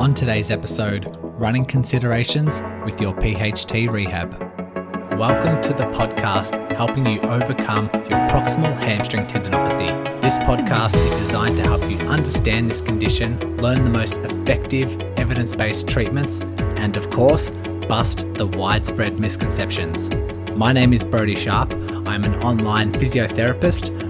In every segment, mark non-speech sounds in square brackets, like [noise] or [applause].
On today's episode, running considerations with your PHT rehab. Welcome to the podcast helping you overcome your proximal hamstring tendinopathy. This podcast is designed to help you understand this condition, learn the most effective evidence based treatments, and of course, bust the widespread misconceptions. My name is Brodie Sharp. I'm an online physiotherapist,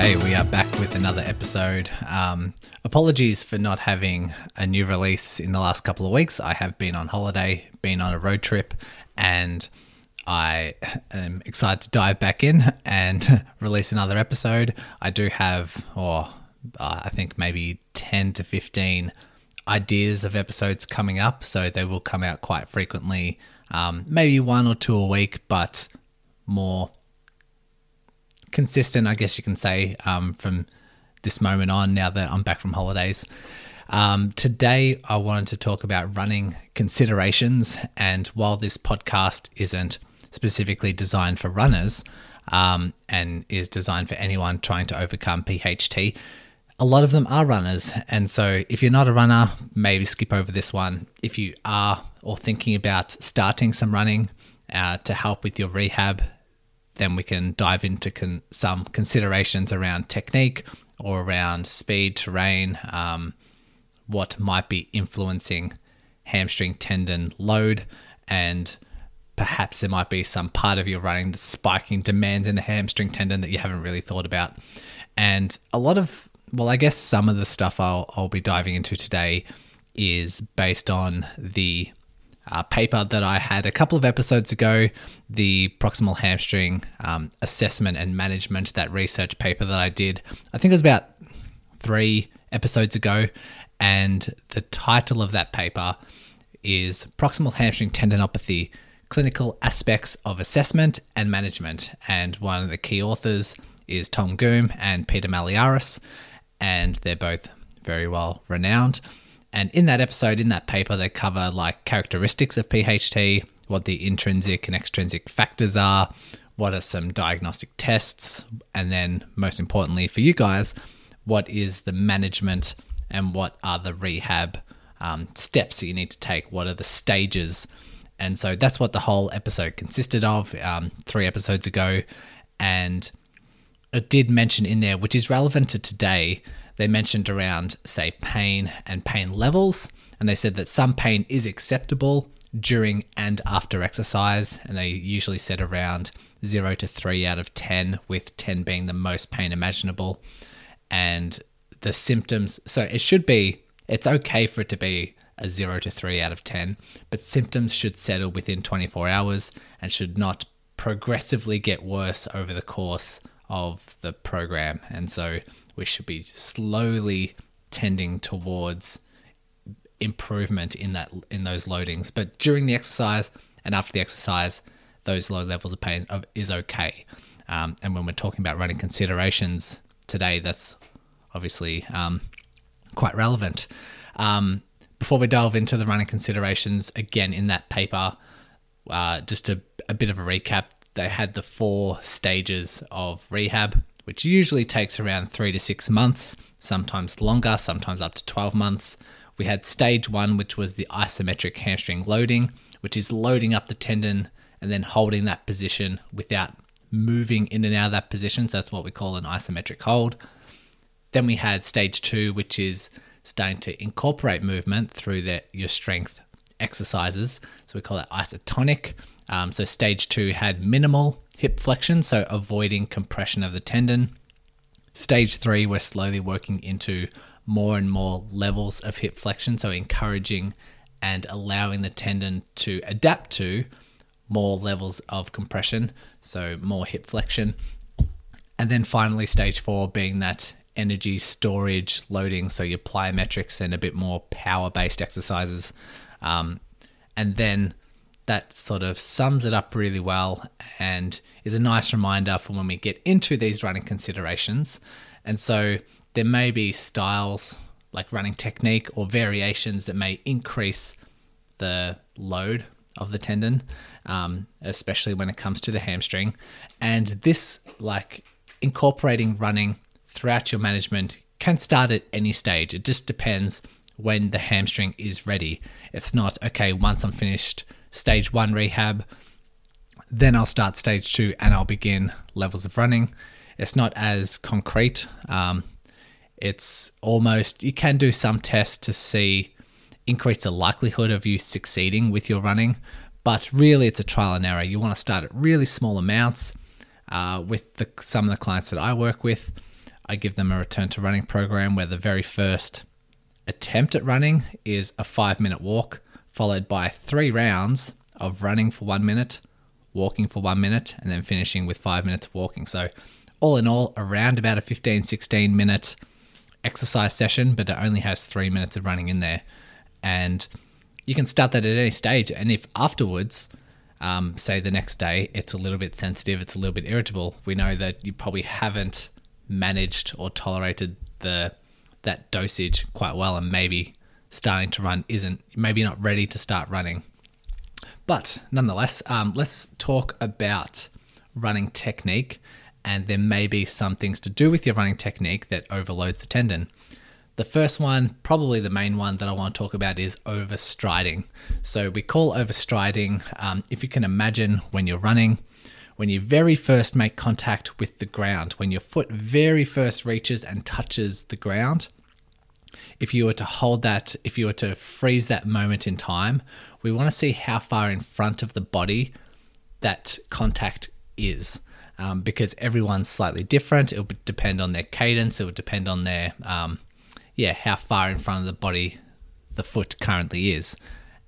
Okay, we are back with another episode. Um, apologies for not having a new release in the last couple of weeks. I have been on holiday, been on a road trip, and I am excited to dive back in and [laughs] release another episode. I do have, or uh, I think maybe 10 to 15 ideas of episodes coming up, so they will come out quite frequently, um, maybe one or two a week, but more consistent, I guess you can say, um, from this moment on now that I'm back from holidays. Um, today, I wanted to talk about running considerations. And while this podcast isn't specifically designed for runners um, and is designed for anyone trying to overcome PHT, a lot of them are runners. And so, if you're not a runner, maybe skip over this one. If you are or thinking about starting some running uh, to help with your rehab, then we can dive into con- some considerations around technique or around speed, terrain, um, what might be influencing hamstring tendon load, and perhaps there might be some part of your running that's spiking demands in the hamstring tendon that you haven't really thought about. And a lot of, well, I guess some of the stuff I'll, I'll be diving into today is based on the uh, paper that I had a couple of episodes ago, the proximal hamstring um, assessment and management, that research paper that I did. I think it was about three episodes ago. And the title of that paper is Proximal Hamstring Tendinopathy Clinical Aspects of Assessment and Management. And one of the key authors is Tom Goom and Peter Malliaras. And they're both very well renowned. And in that episode, in that paper, they cover like characteristics of PHT, what the intrinsic and extrinsic factors are, what are some diagnostic tests, and then most importantly for you guys, what is the management and what are the rehab um, steps that you need to take? What are the stages? And so that's what the whole episode consisted of um, three episodes ago. And it did mention in there, which is relevant to today, they mentioned around, say, pain and pain levels. And they said that some pain is acceptable during and after exercise. And they usually said around 0 to 3 out of 10, with 10 being the most pain imaginable. And the symptoms, so it should be, it's okay for it to be a 0 to 3 out of 10, but symptoms should settle within 24 hours and should not progressively get worse over the course of the program. And so we should be slowly tending towards improvement in that in those loadings. But during the exercise and after the exercise, those low levels of pain is okay. Um, and when we're talking about running considerations today, that's obviously um, quite relevant. Um, before we delve into the running considerations, again in that paper, uh, just a, a bit of a recap. They had the four stages of rehab which usually takes around three to six months, sometimes longer, sometimes up to 12 months. We had stage one, which was the isometric hamstring loading, which is loading up the tendon and then holding that position without moving in and out of that position. So that's what we call an isometric hold. Then we had stage two, which is starting to incorporate movement through the, your strength exercises. So we call that isotonic. Um, so stage two had minimal hip flexion, so avoiding compression of the tendon. Stage three, we're slowly working into more and more levels of hip flexion, so encouraging and allowing the tendon to adapt to more levels of compression, so more hip flexion. And then finally, stage four being that energy storage loading, so your plyometrics and a bit more power based exercises. Um, and then that sort of sums it up really well and is a nice reminder for when we get into these running considerations. And so there may be styles like running technique or variations that may increase the load of the tendon, um, especially when it comes to the hamstring. And this, like incorporating running throughout your management, can start at any stage. It just depends when the hamstring is ready. It's not, okay, once I'm finished stage one rehab, then I'll start stage two and I'll begin levels of running. It's not as concrete. Um, it's almost, you can do some tests to see, increase the likelihood of you succeeding with your running, but really it's a trial and error. You want to start at really small amounts. Uh, with the, some of the clients that I work with, I give them a return to running program where the very first attempt at running is a five minute walk, followed by three rounds of running for one minute, walking for one minute, and then finishing with five minutes of walking. So, all in all, around about a 15 16 minute exercise session, but it only has three minutes of running in there. And you can start that at any stage. And if afterwards, um, say the next day, it's a little bit sensitive, it's a little bit irritable, we know that you probably haven't managed or tolerated the that dosage quite well, and maybe starting to run isn't maybe not ready to start running. But nonetheless, um, let's talk about running technique and there may be some things to do with your running technique that overloads the tendon. The first one, probably the main one that I want to talk about, is overstriding. So, we call overstriding, um, if you can imagine when you're running, when you very first make contact with the ground, when your foot very first reaches and touches the ground. If you were to hold that, if you were to freeze that moment in time, we want to see how far in front of the body that contact is um, because everyone's slightly different. It would depend on their cadence. It would depend on their, um, yeah, how far in front of the body the foot currently is.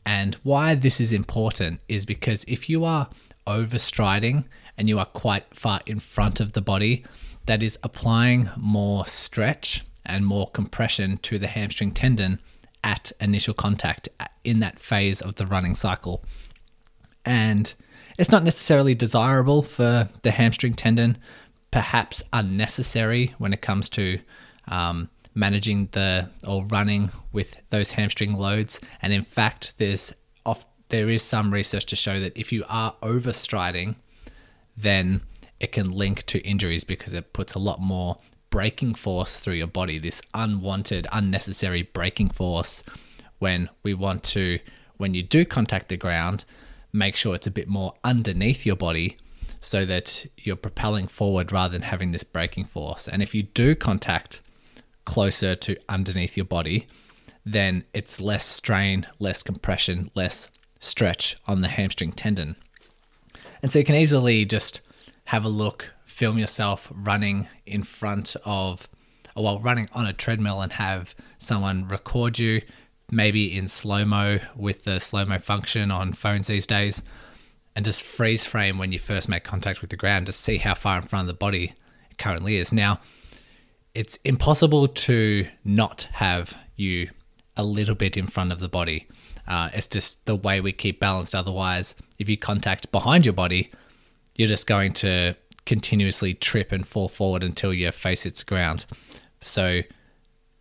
And why this is important is because if you are overstriding and you are quite far in front of the body, that is applying more stretch and more compression to the hamstring tendon at initial contact in that phase of the running cycle. And it's not necessarily desirable for the hamstring tendon, perhaps unnecessary when it comes to um, managing the or running with those hamstring loads. And in fact, there's off, there is some research to show that if you are overstriding, then it can link to injuries because it puts a lot more braking force through your body. This unwanted, unnecessary braking force when we want to, when you do contact the ground, make sure it's a bit more underneath your body so that you're propelling forward rather than having this braking force. And if you do contact closer to underneath your body, then it's less strain, less compression, less stretch on the hamstring tendon. And so you can easily just have a look, film yourself running in front of, or while running on a treadmill and have someone record you maybe in slow mo with the slow mo function on phones these days, and just freeze frame when you first make contact with the ground to see how far in front of the body it currently is. Now, it's impossible to not have you a little bit in front of the body. Uh, it's just the way we keep balanced. Otherwise, if you contact behind your body, you're just going to continuously trip and fall forward until your face hits ground. So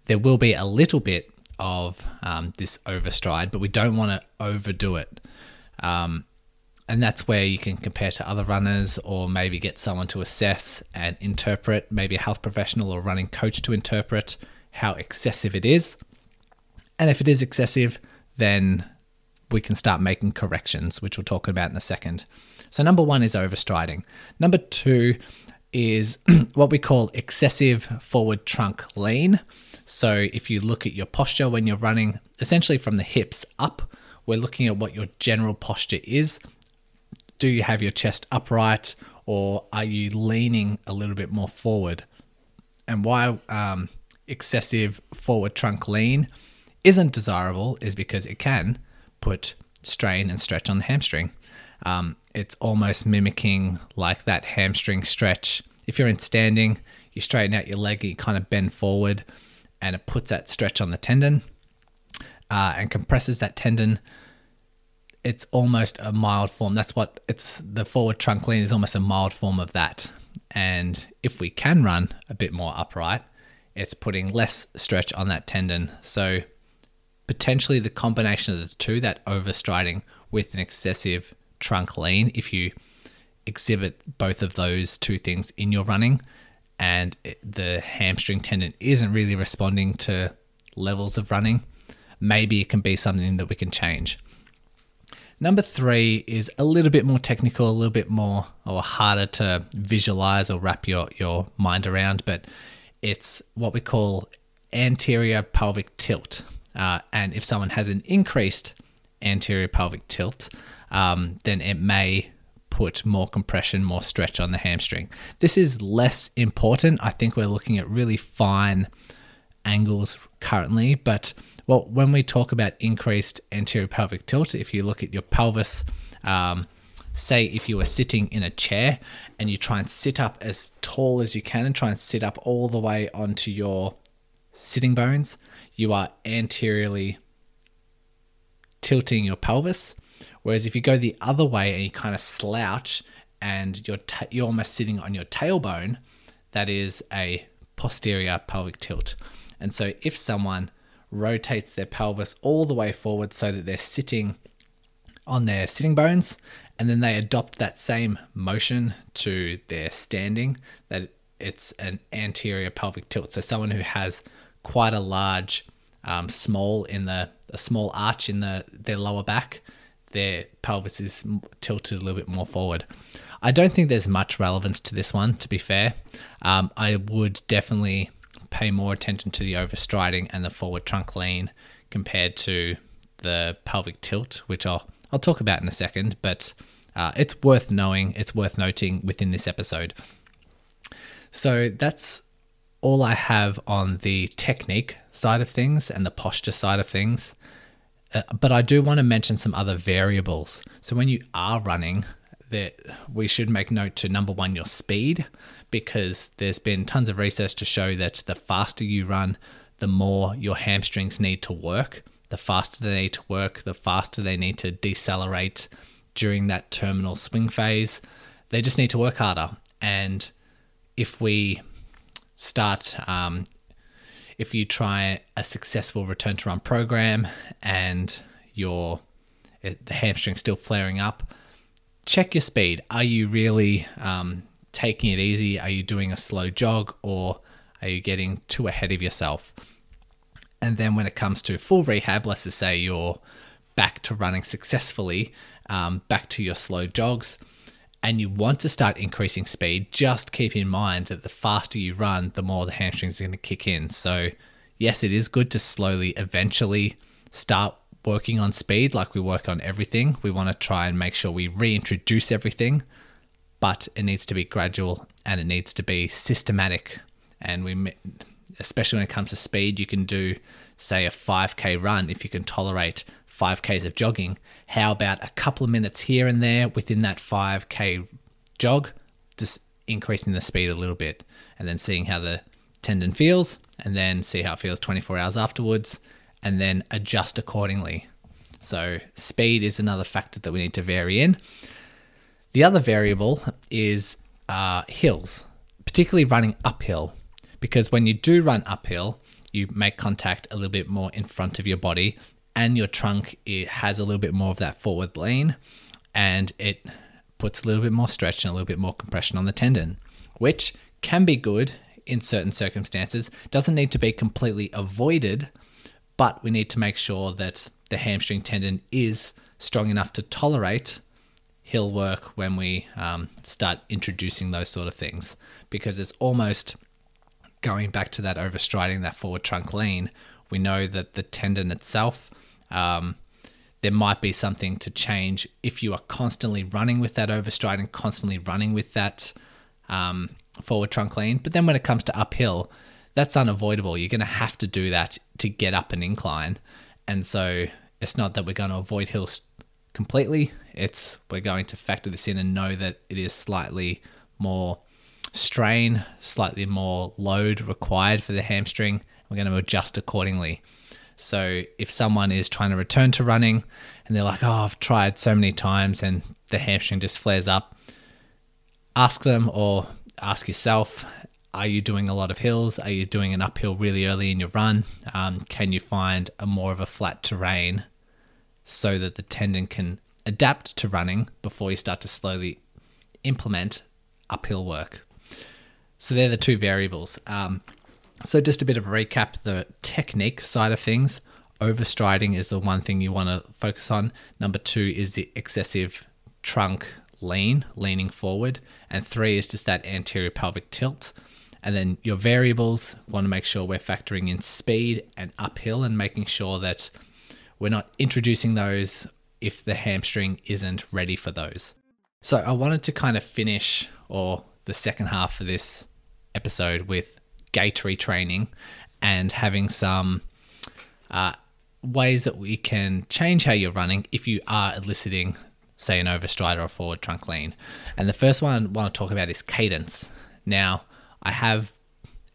there will be a little bit of um, this overstride, but we don't want to overdo it. Um, and that's where you can compare to other runners or maybe get someone to assess and interpret, maybe a health professional or running coach to interpret how excessive it is. And if it is excessive, then we can start making corrections, which we'll talk about in a second. So, number one is overstriding. Number two is [clears throat] what we call excessive forward trunk lean. So if you look at your posture when you're running, essentially from the hips up, we're looking at what your general posture is. Do you have your chest upright or are you leaning a little bit more forward? And why um, excessive forward trunk lean isn't desirable is because it can put strain and stretch on the hamstring. Um, it's almost mimicking like that hamstring stretch. If you're in standing, you straighten out your leg, you kind of bend forward and it puts that stretch on the tendon uh, and compresses that tendon. it's almost a mild form. That's what it's the forward trunk lean is almost a mild form of that. And if we can run a bit more upright, it's putting less stretch on that tendon. So potentially the combination of the two, that overstriding with an excessive trunk lean, if you exhibit both of those two things in your running and the hamstring tendon isn't really responding to levels of running, maybe it can be something that we can change. Number three is a little bit more technical, a little bit more or harder to visualize or wrap your, your mind around, but it's what we call anterior pelvic tilt. Uh, and if someone has an increased anterior pelvic tilt, um, then it may put more compression, more stretch on the hamstring. This is less important. I think we're looking at really fine angles currently, but well, when we talk about increased anterior pelvic tilt, if you look at your pelvis, um, say if you were sitting in a chair and you try and sit up as tall as you can and try and sit up all the way onto your sitting bones, you are anteriorly tilting your pelvis. Whereas if you go the other way and you kind of slouch and you're, you're almost sitting on your tailbone, that is a posterior pelvic tilt. And so if someone rotates their pelvis all the way forward so that they're sitting on their sitting bones and then they adopt that same motion to their standing that it's an anterior pelvic tilt so someone who has quite a large um, small in the a small arch in the their lower back their pelvis is tilted a little bit more forward i don't think there's much relevance to this one to be fair um, i would definitely pay more attention to the overstriding and the forward trunk lean compared to the pelvic tilt, which I'll I'll talk about in a second. But uh, it's worth knowing, it's worth noting within this episode. So that's all I have on the technique side of things and the posture side of things. Uh, but I do want to mention some other variables. So when you are running, that we should make note to number one, your speed because there's been tons of research to show that the faster you run, the more your hamstrings need to work. The faster they need to work, the faster they need to decelerate during that terminal swing phase. They just need to work harder. And if we start, um, if you try a successful return to run program and your the hamstring still flaring up, check your speed. Are you really um, taking it easy? Are you doing a slow jog or are you getting too ahead of yourself? And then when it comes to full rehab, let's just say you're back to running successfully, um, back to your slow jogs, and you want to start increasing speed, just keep in mind that the faster you run, the more the hamstrings are going to kick in. So, yes, it is good to slowly eventually start working on speed like we work on everything. We want to try and make sure we reintroduce everything but it needs to be gradual and it needs to be systematic. And we, especially when it comes to speed, you can do, say, a 5k run if you can tolerate 5k's of jogging. How about a couple of minutes here and there within that 5k jog, just increasing the speed a little bit and then seeing how the tendon feels and then see how it feels 24 hours afterwards and then adjust accordingly. So, speed is another factor that we need to vary in. The other variable is uh, hills, particularly running uphill, because when you do run uphill, you make contact a little bit more in front of your body, and your trunk it has a little bit more of that forward lean, and it puts a little bit more stretch and a little bit more compression on the tendon, which can be good in certain circumstances. Doesn't need to be completely avoided, but we need to make sure that the hamstring tendon is strong enough to tolerate hill work when we um, start introducing those sort of things because it's almost going back to that overstriding that forward trunk lean. We know that the tendon itself, um, there might be something to change if you are constantly running with that overstride and constantly running with that um, forward trunk lean. But then when it comes to uphill, that's unavoidable. You're going to have to do that to get up an incline. And so it's not that we're going to avoid hills completely. It's we're going to factor this in and know that it is slightly more strain, slightly more load required for the hamstring. We're going to adjust accordingly. So if someone is trying to return to running and they're like, oh, I've tried so many times and the hamstring just flares up, ask them or ask yourself, are you doing a lot of hills? Are you doing an uphill really early in your run? Um, can you find a more of a flat terrain so that the tendon can adapt to running before you start to slowly implement uphill work? So they're the two variables. Um, so, just a bit of a recap the technique side of things. Overstriding is the one thing you want to focus on. Number two is the excessive trunk lean, leaning forward. And three is just that anterior pelvic tilt. And then your variables want to make sure we're factoring in speed and uphill and making sure that we're not introducing those if the hamstring isn't ready for those. So, I wanted to kind of finish, or the second half of this episode, with gait retraining and having some uh, ways that we can change how you're running if you are eliciting, say, an overstride or a forward trunk lean. And the first one I want to talk about is cadence. Now, I have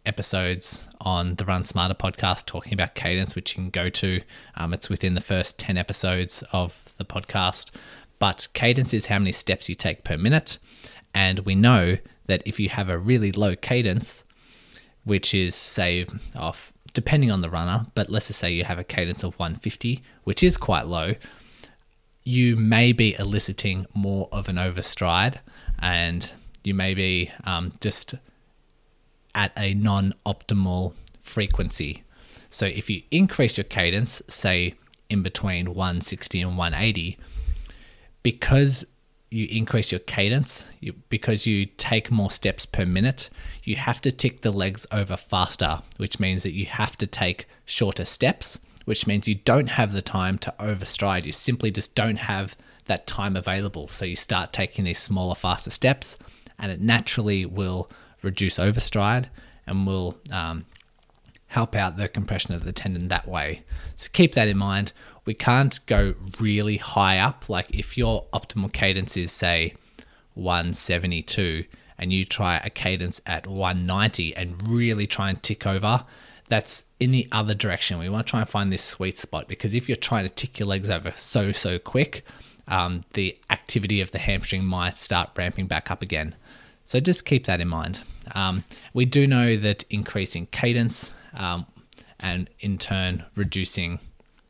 episodes on the Run Smarter podcast talking about cadence, which you can go to. Um, it's within the first 10 episodes of the podcast. But cadence is how many steps you take per minute. And we know that if you have a really low cadence, which is say off depending on the runner, but let's just say you have a cadence of 150, which is quite low, you may be eliciting more of an overstride and you may be um, just at a non optimal frequency. So if you increase your cadence, say in between 160 and 180, because you increase your cadence you, because you take more steps per minute you have to tick the legs over faster which means that you have to take shorter steps which means you don't have the time to overstride. You simply just don't have that time available. So you start taking these smaller faster steps and it naturally will reduce overstride and will um, help out the compression of the tendon that way. So keep that in mind we can't go really high up. Like if your optimal cadence is, say, 172 and you try a cadence at 190 and really try and tick over, that's in the other direction. We want to try and find this sweet spot because if you're trying to tick your legs over so, so quick, um, the activity of the hamstring might start ramping back up again. So just keep that in mind. Um, we do know that increasing cadence um, and in turn reducing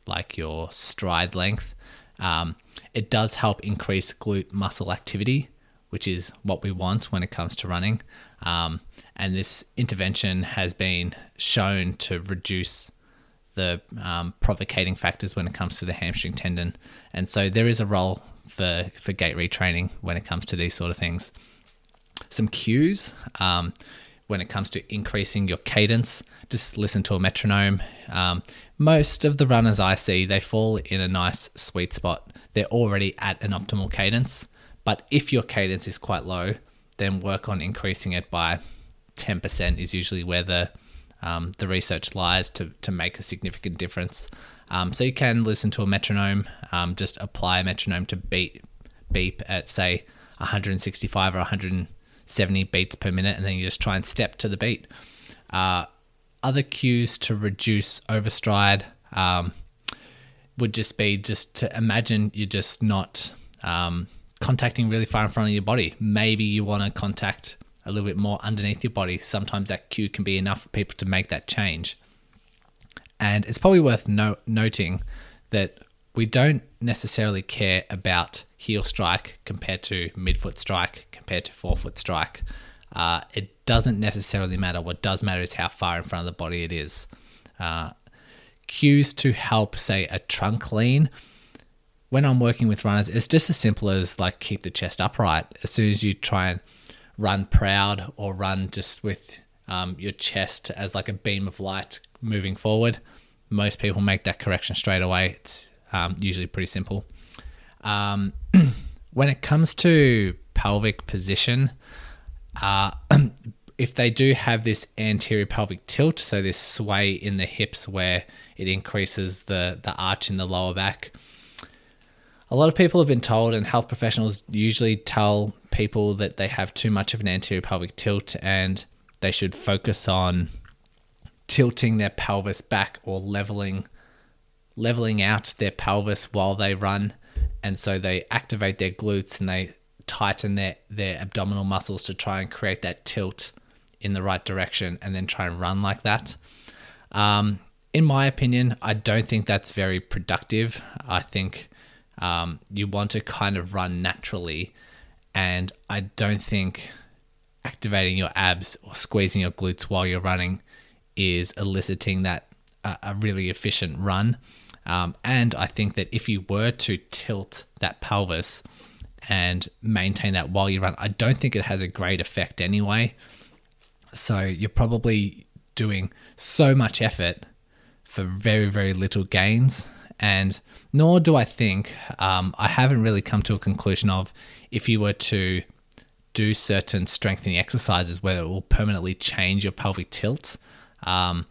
like your stride length. Um, it does help increase glute muscle activity, which is what we want when it comes to running. Um, and this intervention has been shown to reduce the um, provocating factors when it comes to the hamstring tendon. And so there is a role for, for gait retraining when it comes to these sort of things. Some cues um, when it comes to increasing your cadence, just listen to a metronome. Um, most of the runners I see, they fall in a nice sweet spot. They're already at an optimal cadence. But if your cadence is quite low, then work on increasing it by 10% is usually where the um, the research lies to, to make a significant difference. Um, so you can listen to a metronome, um, just apply a metronome to beat beep at say 165 or 170 beats per minute, and then you just try and step to the beat. Uh, other cues to reduce overstride um, would just be just to imagine you're just not um, contacting really far in front of your body. Maybe you want to contact a little bit more underneath your body. Sometimes that cue can be enough for people to make that change. And it's probably worth no- noting that we don't necessarily care about heel strike compared to midfoot strike compared to forefoot strike. Uh, it doesn't necessarily matter. What does matter is how far in front of the body it is. Uh, cues to help, say, a trunk lean. When I'm working with runners, it's just as simple as like keep the chest upright. As soon as you try and run proud or run just with um, your chest as like a beam of light moving forward, most people make that correction straight away. It's um, usually pretty simple. Um, [clears throat] when it comes to pelvic position, uh, [clears throat] if they do have this anterior pelvic tilt, so this sway in the hips where it increases the, the arch in the lower back, a lot of people have been told, and health professionals usually tell people that they have too much of an anterior pelvic tilt and they should focus on tilting their pelvis back or leveling leveling out their pelvis while they run. And so they activate their glutes and they tighten their, their abdominal muscles to try and create that tilt in the right direction and then try and run like that. Um, in my opinion, I don't think that's very productive. I think um, you want to kind of run naturally, and I don't think activating your abs or squeezing your glutes while you're running is eliciting that uh, a really efficient run. Um, and I think that if you were to tilt that pelvis and maintain that while you run, I don't think it has a great effect anyway. So you're probably doing so much effort for very, very little gains. And nor do I think, um, I haven't really come to a conclusion of if you were to do certain strengthening exercises, whether it will permanently change your pelvic tilt. Um,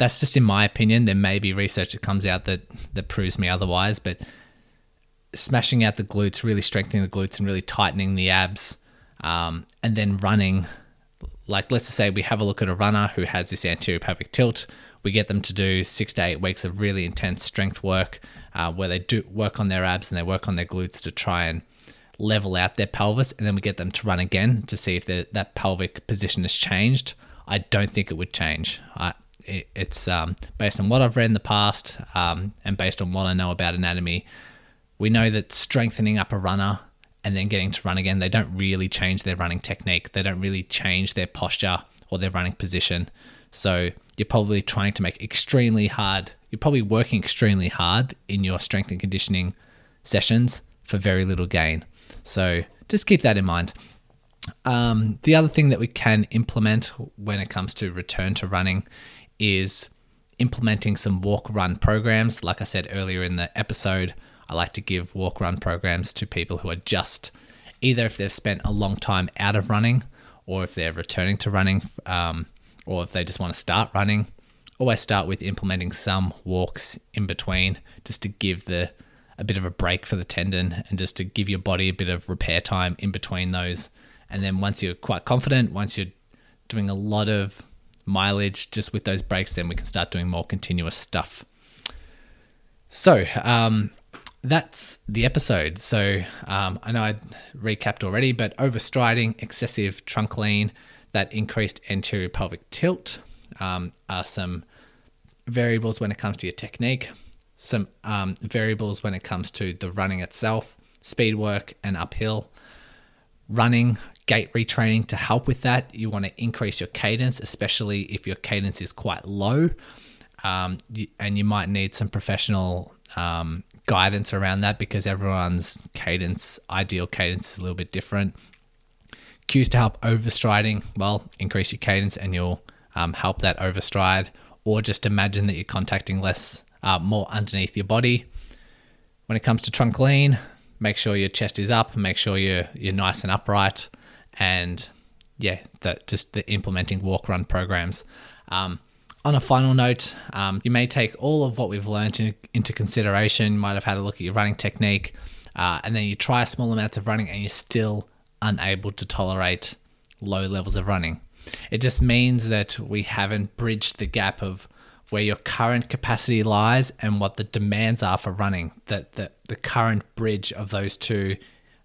that's just in my opinion. There may be research that comes out that that proves me otherwise, but smashing out the glutes, really strengthening the glutes, and really tightening the abs, um, and then running. Like let's just say we have a look at a runner who has this anterior pelvic tilt. We get them to do six to eight weeks of really intense strength work, uh, where they do work on their abs and they work on their glutes to try and level out their pelvis, and then we get them to run again to see if that pelvic position has changed. I don't think it would change. I, it, it's um, based on what I've read in the past um, and based on what I know about anatomy. We know that strengthening up a runner and then getting to run again, they don't really change their running technique. They don't really change their posture or their running position. So you're probably trying to make extremely hard, you're probably working extremely hard in your strength and conditioning sessions for very little gain. So just keep that in mind. Um, the other thing that we can implement when it comes to return to running is implementing some walk run programs. Like I said earlier in the episode, I like to give walk run programs to people who are just either if they've spent a long time out of running or if they're returning to running um, or if they just want to start running. Always start with implementing some walks in between just to give the a bit of a break for the tendon and just to give your body a bit of repair time in between those. And then once you're quite confident, once you're doing a lot of mileage just with those breaks, then we can start doing more continuous stuff. So, um, that's the episode. So, um, I know I recapped already, but overstriding, excessive trunk lean, that increased anterior pelvic tilt um, are some variables when it comes to your technique some um, variables when it comes to the running itself, speed work, and uphill. Running, gait retraining to help with that. You want to increase your cadence, especially if your cadence is quite low. Um, and you might need some professional um, guidance around that because everyone's cadence, ideal cadence, is a little bit different. Cues to help overstriding, well, increase your cadence and you'll um, help that overstride, or just imagine that you're contacting less uh, more underneath your body. When it comes to trunk lean, make sure your chest is up, make sure you're you're nice and upright, and yeah, that just the implementing walk run programs. Um, on a final note, um, you may take all of what we've learned in, into consideration. You might have had a look at your running technique, uh, and then you try small amounts of running, and you're still unable to tolerate low levels of running. It just means that we haven't bridged the gap of where your current capacity lies and what the demands are for running. That the, the current bridge of those two,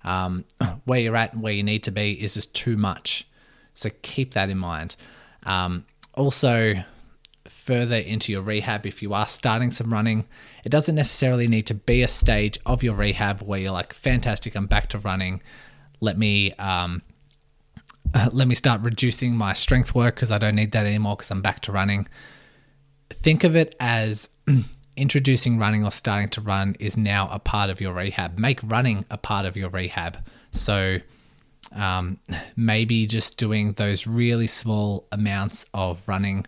um, [clears throat] where you're at and where you need to be, is just too much. So keep that in mind. Um, also, further into your rehab, if you are starting some running, it doesn't necessarily need to be a stage of your rehab where you're like, fantastic, I'm back to running. Let me. Um, [clears throat] let me start reducing my strength work because I don't need that anymore because I'm back to running think of it as [clears throat] introducing running or starting to run is now a part of your rehab. Make running a part of your rehab. So um, maybe just doing those really small amounts of running,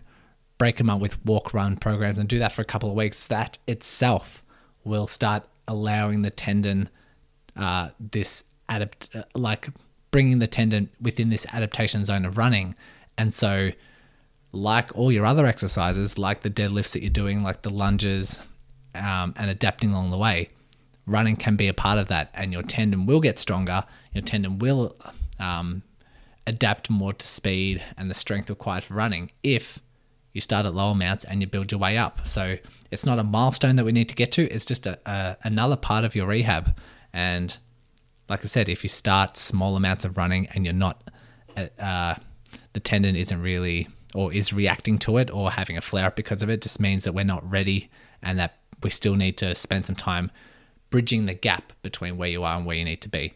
break them up with walk run programs and do that for a couple of weeks. That itself will start allowing the tendon uh, this adapt, uh, like bringing the tendon within this adaptation zone of running. And so like all your other exercises, like the deadlifts that you're doing, like the lunges, um, and adapting along the way, running can be a part of that. And your tendon will get stronger. Your tendon will um, adapt more to speed and the strength required for running if you start at low amounts and you build your way up. So it's not a milestone that we need to get to. It's just a, a another part of your rehab. And like I said, if you start small amounts of running and you're not, uh, uh the tendon isn't really or is reacting to it or having a flare up because of it, just means that we're not ready and that we still need to spend some time bridging the gap between where you are and where you need to be.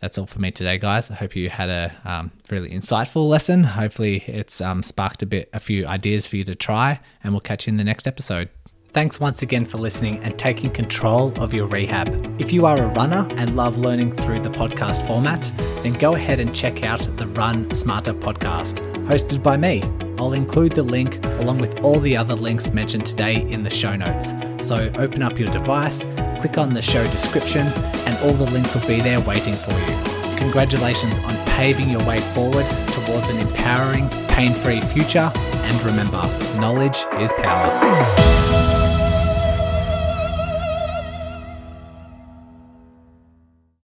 That's all for me today, guys. I hope you had a um, really insightful lesson. Hopefully, it's um, sparked a bit, a few ideas for you to try, and we'll catch you in the next episode. Thanks once again for listening and taking control of your rehab. If you are a runner and love learning through the podcast format, then go ahead and check out the Run Smarter podcast, hosted by me. I'll include the link along with all the other links mentioned today in the show notes. So open up your device, click on the show description, and all the links will be there waiting for you. Congratulations on paving your way forward towards an empowering, pain free future. And remember, knowledge is power.